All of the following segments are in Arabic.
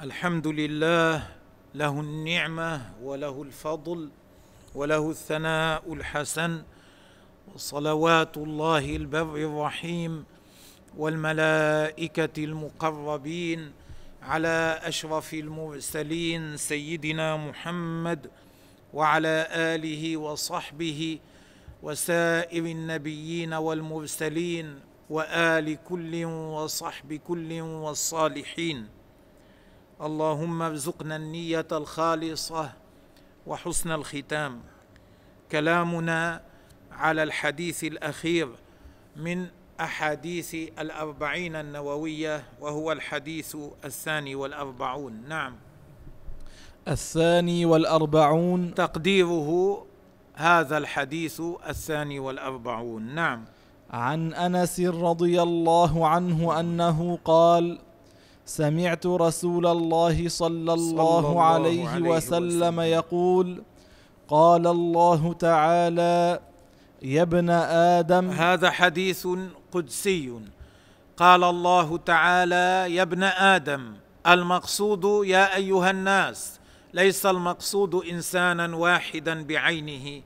الحمد لله له النعمة وله الفضل وله الثناء الحسن وصلوات الله البر الرحيم والملائكة المقربين على أشرف المرسلين سيدنا محمد وعلى آله وصحبه وسائر النبيين والمرسلين وآل كل وصحب كل والصالحين. اللهم ارزقنا النية الخالصة وحسن الختام. كلامنا على الحديث الأخير من أحاديث الأربعين النووية وهو الحديث الثاني والأربعون. نعم. الثاني والأربعون. تقديره هذا الحديث الثاني والأربعون. نعم. عن أنس رضي الله عنه أنه قال سمعت رسول الله صلى الله الله عليه عليه وسلم. يقول قال الله تعالى يا ابن آدم. هذا حديث قدسي. قال الله تعالى يا ابن آدم المقصود يا أيها الناس ليس المقصود إنسانا واحدا بعينه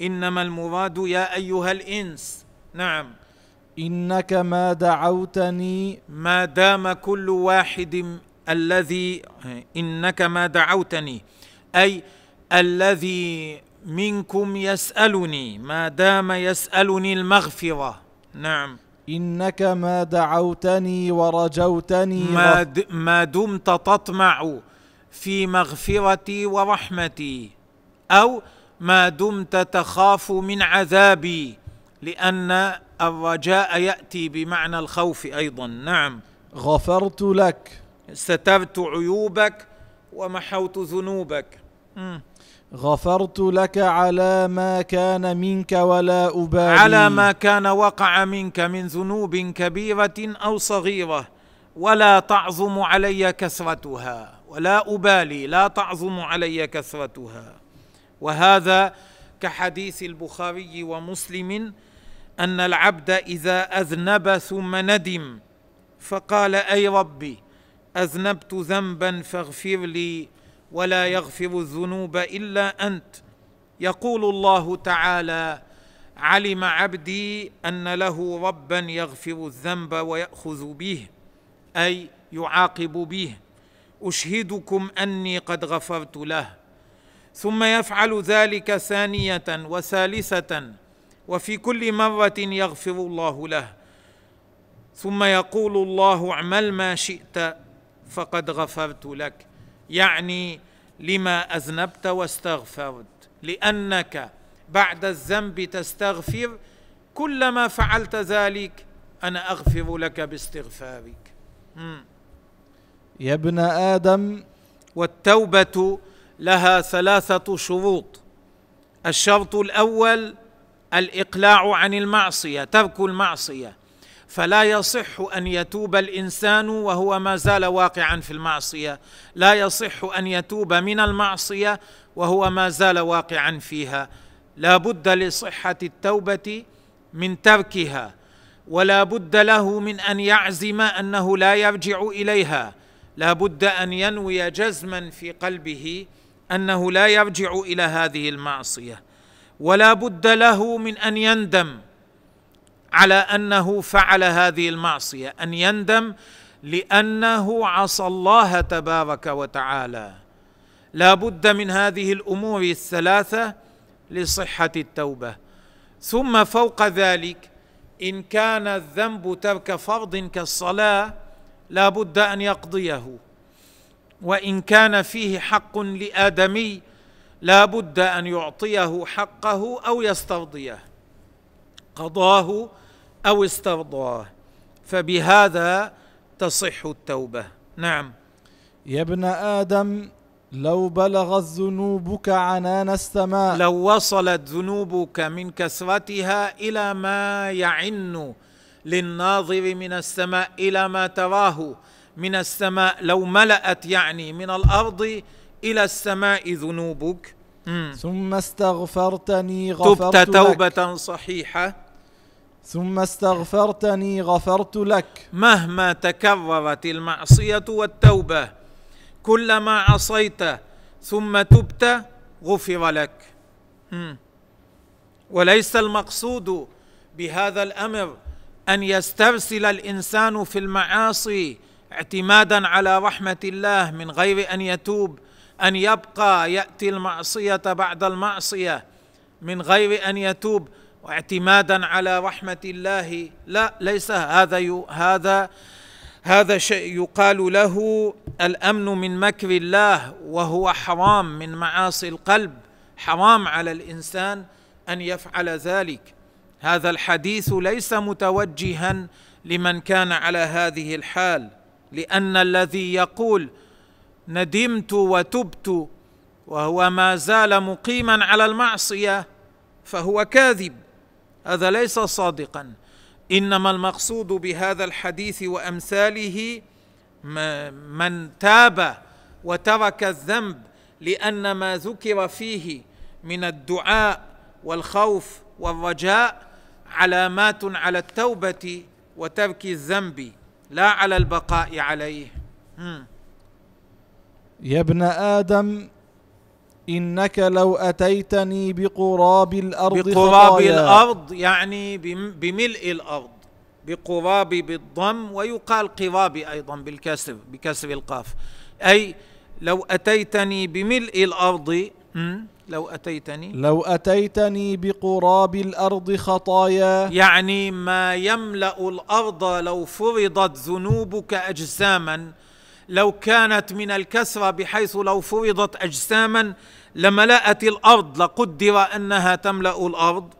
إنما المراد يا أيها الإنس. نعم. إنك ما دعوتني. ما دام كل واحد الذي إنك ما دعوتني. أي الذي منكم يسألني ما دام يسألني المغفرة. نعم. إنك ما دعوتني ورجوتني ما, د ما دمت تطمع في مغفرتي ورحمتي أو ما دمت تخاف من عذابي لأن الرجاء يأتي بمعنى الخوف أيضا. نعم. غفرت لك. سترت عيوبك ومحوت ذنوبك. غفرت لك على ما كان منك ولا أبالي. على ما كان وقع منك من ذنوب كبيرة أو صغيرة. ولا تعظم علي كثرتها. ولا أبالي لا تعظم علي كثرتها. وهذا كحديث البخاري ومسلم أن العبد إذا أذنب ثم ندم. فقال أي ربي أذنبت ذنبا فاغفر لي ولا يغفر الذنوب إلا أنت. يقول الله تعالى علم عبدي أن له ربا يغفر الذنب ويأخذ به أي يعاقب به. أشهدكم أني قد غفرت له. ثم يفعل ذلك ثانية وثالثة وفي كل مرة يغفر الله له. ثم يقول الله اعمل ما شئت فقد غفرت لك. يعني لما أذنبت واستغفرت. لأنك بعد الذنب تستغفر كلما فعلت ذلك أنا أغفر لك باستغفارك. يا ابن آدم. والتوبة لها ثلاثة شروط. الشرط الأول الإقلاع عن المعصية ترك المعصية. فلا يصح أن يتوب الإنسان وهو ما زال واقعا في المعصية. لا يصح أن يتوب من المعصية وهو ما زال واقعا فيها. لا بد لصحة التوبة من تركها ولا بد له من أن يعزم أنه لا يرجع إليها. لا بد أن ينوي جزما في قلبه أنه لا يرجع إلى هذه المعصية. ولا بد له من أن يندم على أنه فعل هذه المعصية أن يندم لأنه عصى الله تبارك وتعالى. لا بد من هذه الأمور الثلاثة لصحة التوبة. ثم فوق ذلك إن كان الذنب ترك فرض كالصلاة لا بد أن يقضيه. وإن كان فيه حق لآدمي لا بد أن يعطيه حقه أو يسترضيه. قضاه أو استرضاه. فبهذا تصح التوبة. نعم. يا ابن آدم لو بلغت ذنوبك عنان السماء. لو وصلت ذنوبك من كثرتها إلى ما يعن للناظر من السماء إلى ما تراه من السماء لو ملأت يعني من الأرض إلى السماء ذنوبك. مم. ثم استغفرتني غفرت تبت لك. توبة صحيحة. ثم استغفرتني غفرت لك. مهما تكررت المعصية والتوبة كلما عصيت ثم تبت غفر لك. وليس المقصود بهذا الأمر أن يسترسل الإنسان في المعاصي اعتمادا على رحمة الله من غير أن يتوب أن يبقى يأتي المعصية بعد المعصية من غير أن يتوب واعتمادا على رحمة الله. لا ليس هذا هذا هذا شيء يقال له الأمن من مكر الله وهو حرام من معاصي القلب حرام على الإنسان أن يفعل ذلك. هذا الحديث ليس متوجها لمن كان على هذه الحال لأن الذي يقول ندمت وتبت وهو ما زال مقيما على المعصية فهو كاذب. هذا ليس صادقا. إنما المقصود بهذا الحديث وأمثاله من تاب وترك الذنب لأن ما ذكر فيه من الدعاء والخوف والرجاء علامات على التوبة وترك الذنب لا على البقاء عليه. يا ابن آدم إنك لو أتيتني بقراب الأرض بقراب خطايا. الأرض يعني بملء الأرض بقراب بالضم ويقال قراب أيضا بالكسر بكسر القاف. أي لو أتيتني بملء الأرض لو أتيتني. لو أتيتني بقراب الأرض خطايا. يعني ما يملأ الأرض لو فرضت ذنوبك أجساما لو كانت من الكسرة بحيث لو فرضت أجساما لملأت الأرض لقدر أنها تملأ الأرض.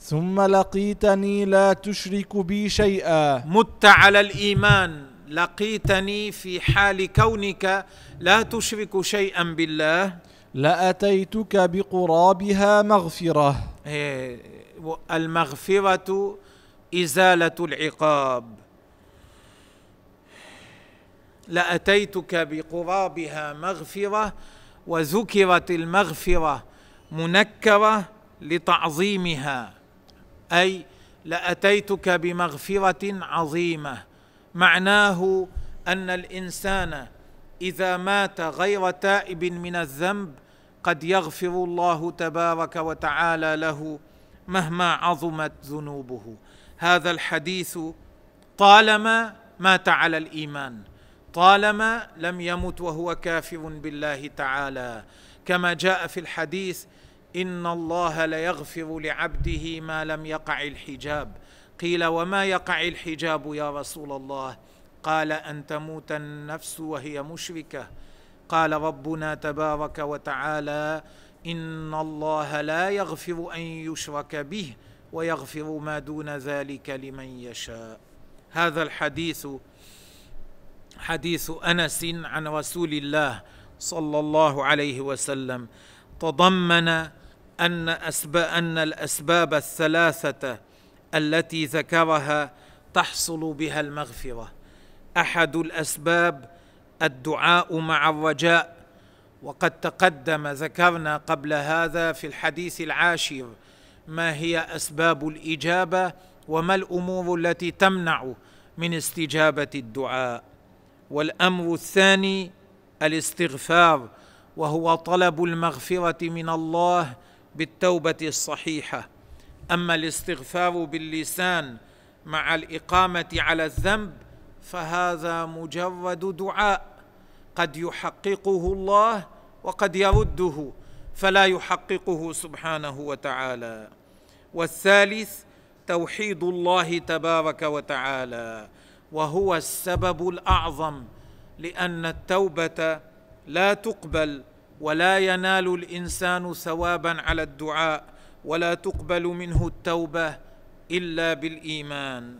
ثم لقيتني لا تشرك بي شيئا. مت على الإيمان لقيتني في حال كونك لا تشرك شيئا بالله. لأتيتك بقرابها مغفرة. إيه، المغفرة إزالة العقاب. لأتيتك بقرابها مغفرة وذكرت المغفرة منكرة لتعظيمها. أي لأتيتك بمغفرة عظيمة. معناه أن الإنسان إذا مات غير تائب من الذنب قد يغفر الله تبارك وتعالى له مهما عظمت ذنوبه. هذا الحديث طالما مات على الإيمان. طالما لم يمت وهو كافر بالله تعالى. كما جاء في الحديث إن الله ليغفر لعبده ما لم يقع الحجاب. قيل وما يقع الحجاب يا رسول الله؟ قال أن تموت النفس وهي مشركة. قال ربنا تبارك وتعالى إن الله لا يغفر أن يشرك به ويغفر ما دون ذلك لمن يشاء. هذا الحديث حديث أنس عن رسول الله صلى الله عليه وسلم تضمن أن اسباب أن الأسباب الثلاثة التي ذكرها تحصل بها المغفرة. أحد الأسباب الدعاء مع الرجاء وقد تقدم ذكرنا قبل هذا في الحديث العاشر ما هي أسباب الإجابة وما الأمور التي تمنع من استجابة الدعاء. والأمر الثاني الاستغفار وهو طلب المغفرة من الله بالتوبة الصحيحة. أما الاستغفار باللسان مع الإقامة على الذنب فهذا مجرد دعاء. قد يحققه الله وقد يرده فلا يحققه سبحانه وتعالى. والثالث توحيد الله تبارك وتعالى. وهو السبب الأعظم لأن التوبة لا تقبل ولا ينال الإنسان ثوابا على الدعاء ولا تقبل منه التوبة إلا بالإيمان.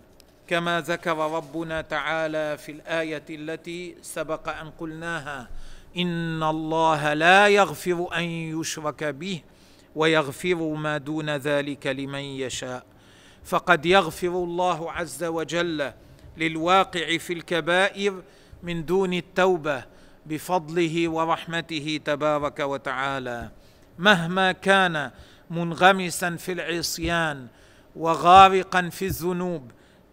كما ذكر ربنا تعالى في الآية التي سبق أن قلناها إن الله لا يغفر أن يشرك به ويغفر ما دون ذلك لمن يشاء. فقد يغفر الله عز وجل للواقع في الكبائر من دون التوبة بفضله ورحمته تبارك وتعالى. مهما كان منغمسا في العصيان وغارقا في الذنوب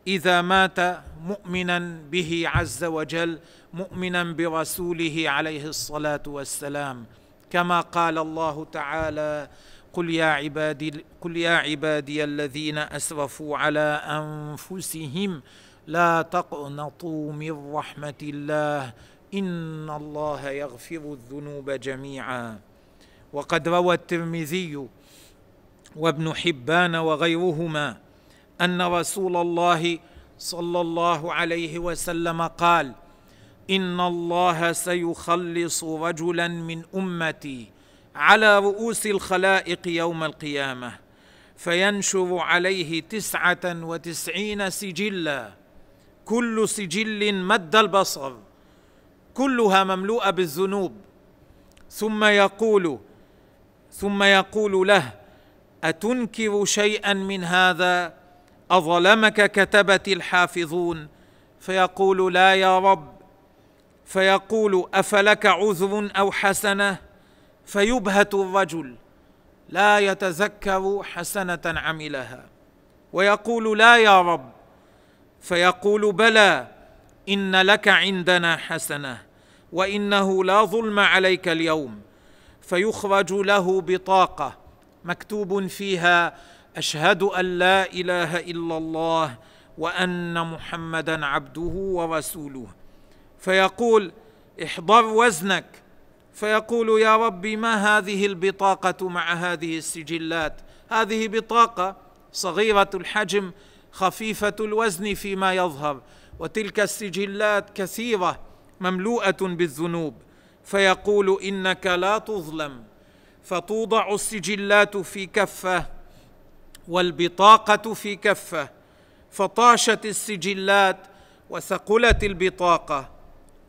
إذا مات مؤمنا به عز وجل مؤمنا برسوله عليه الصلاة والسلام. كما قال الله تعالى قل يا عبادي قل يا عبادي الذين أسرفوا على أنفسهم لا تقنطوا من رحمة الله. إن الله يغفر الذنوب جميعا. وقد روى الترمذي وابن حبان وغيرهما أن رسول الله صلى الله عليه وسلم قال إن الله سيخلص رجلا من أمتي على رؤوس الخلائق يوم القيامة فينشر عليه تسعة وتسعين سجلا. كل سجل مد البصر كلها مملوءة بالذنوب. ثم يقول ثم يقول له أتنكر شيئا من هذا؟ أظلمك كتبت الحافظون؟ فيقول لا يا رب. فيقول أفلك عذر أو حسنة؟ فيبهت الرجل. لا يتذكر حسنة عملها. ويقول لا يا رب. فيقول بلى إن لك عندنا حسنة وإنه لا ظلم عليك اليوم. فيخرج له بطاقة مكتوب فيها أشهد أن لا إله إلا الله وأن محمدا عبده ورسوله. فيقول احضر وزنك. فيقول يا ربي ما هذه البطاقة مع هذه السجلات؟ هذه بطاقة صغيرة الحجم خفيفة الوزن فيما يظهر وتلك السجلات كثيرة مملوءة بالذنوب فيقول إنك لا تظلم فتوضع السجلات في كفة والبطاقة في كفة فطاشت السجلات وثقلت البطاقة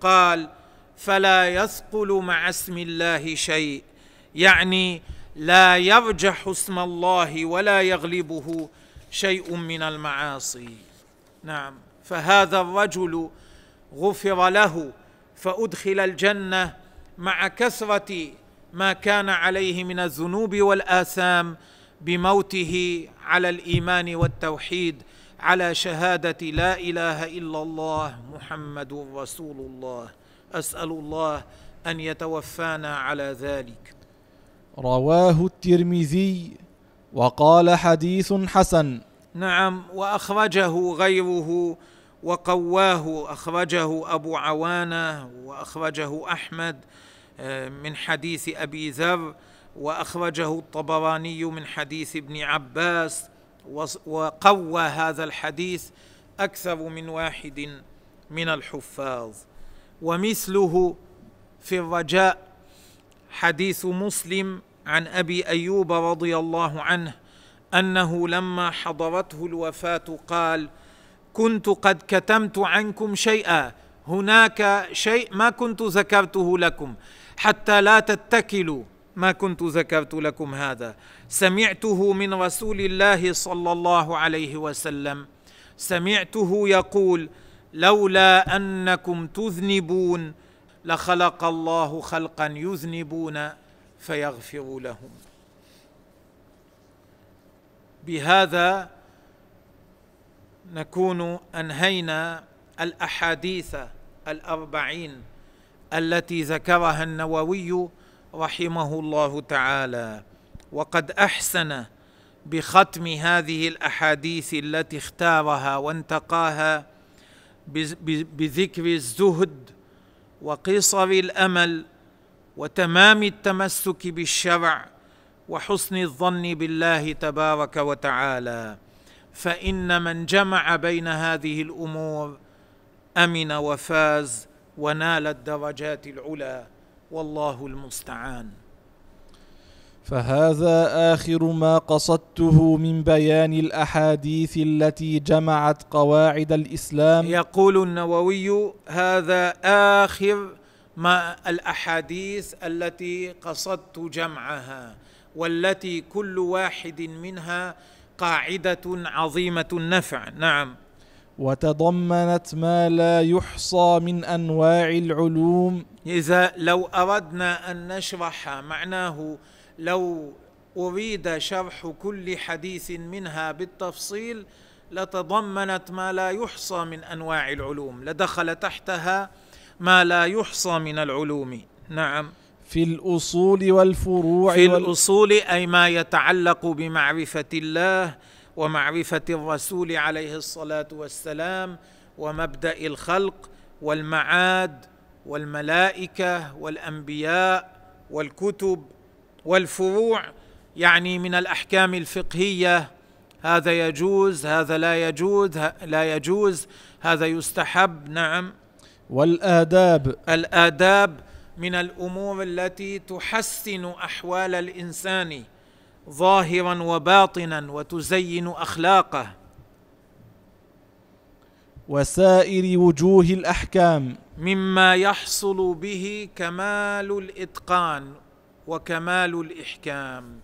قال فلا يثقل مع اسم الله شيء يعني لا يرجح اسم الله ولا يغلبه شيء من المعاصي. نعم. فهذا الرجل غفر له فأدخل الجنة مع كثرة ما كان عليه من الذنوب والآثام بموته على الإيمان والتوحيد على شهادة لا إله إلا الله محمد رسول الله. أسأل الله أن يتوفانا على ذلك. رواه الترمذي وقال حديث حسن. نعم وأخرجه غيره وقواه. أخرجه أبو عوانة وأخرجه أحمد آه، من حديث أبي ذر وأخرجه الطبراني من حديث ابن عباس. وقوى هذا الحديث أكثر من واحد من الحفاظ. ومثله في الرجاء حديث مسلم عن أبي أيوب رضي الله عنه أنه لما حضرته الوفاة قال كنت قد كتمت عنكم شيئا هناك شيء ما كنت ذكرته لكم حتى لا تتكلوا ما كنت ذكرت لكم هذا. سمعته من رسول الله صلى الله عليه وسلم. سمعته يقول لولا أنكم تذنبون لخلق الله خلقا يذنبون. فيغفر لهم. بهذا نكون أنهينا الأحاديث الأربعين التي ذكرها النووي رحمه الله تعالى. وقد أحسن بختم هذه الأحاديث التي اختارها وانتقاها بذكر الزهد وقصر الأمل وتمام التمسك بالشرع وحسن الظن بالله تبارك وتعالى فإن من جمع بين هذه الأمور أمن وفاز ونال الدرجات العلى والله المستعان. فهذا آخر ما قصدته من بيان الأحاديث التي جمعت قواعد الإسلام. يقول النووي هذا آخر ما الأحاديث التي قصدت جمعها والتي كل واحد منها قاعدة عظيمة النفع. نعم. وتضمنت ما لا يحصى من أنواع العلوم. إذا لو أردنا أن نشرح معناه لو أريد شرح كل حديث منها بالتفصيل لتضمنت ما لا يحصى من أنواع العلوم. لدخل تحتها ما لا يحصى من العلوم. نعم. في الأصول والفروع في وال... الأصول أي ما يتعلق بمعرفة الله ومعرفة الرسول عليه الصلاة والسلام ومبدأ الخلق والمعاد والملائكة والأنبياء والكتب والفروع يعني من الأحكام الفقهية. هذا يجوز هذا لا يجوز لا يجوز هذا يستحب. نعم. والآداب. الآداب من الأمور التي تحسن أحوال الإنسان ظاهرا وباطنا وتزين أخلاقه. وسائر وجوه الأحكام. مما يحصل به كمال الإتقان وكمال الإحكام.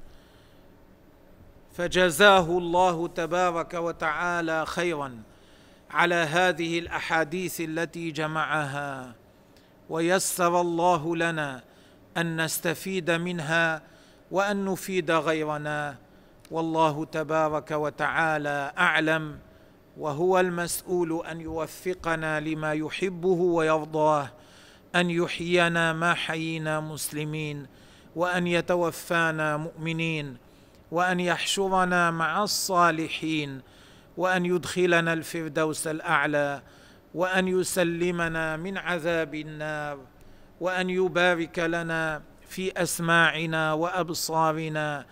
فجزاه الله تبارك وتعالى خيرا. على هذه الأحاديث التي جمعها ويسر الله لنا أن نستفيد منها وأن نفيد غيرنا. والله تبارك وتعالى أعلم وهو المسؤول أن يوفقنا لما يحبه ويرضاه أن يحيينا ما حيينا مسلمين وأن يتوفانا مؤمنين وأن يحشرنا مع الصالحين. وأن يدخلنا الفردوس الأعلى وأن يسلمنا من عذاب النار وأن يبارك لنا في أسماعنا وأبصارنا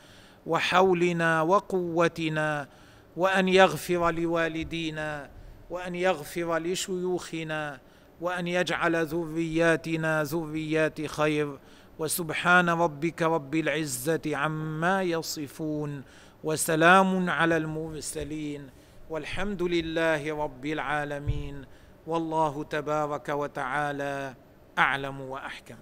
وحولنا وقوتنا وأن يغفر لوالدينا وأن يغفر لشيوخنا وأن يجعل ذرياتنا ذريات خير. وسبحان ربك رب العزة عما يصفون وسلام على المرسلين. والحمد لله رب العالمين والله تبارك وتعالى أعلم وأحكم.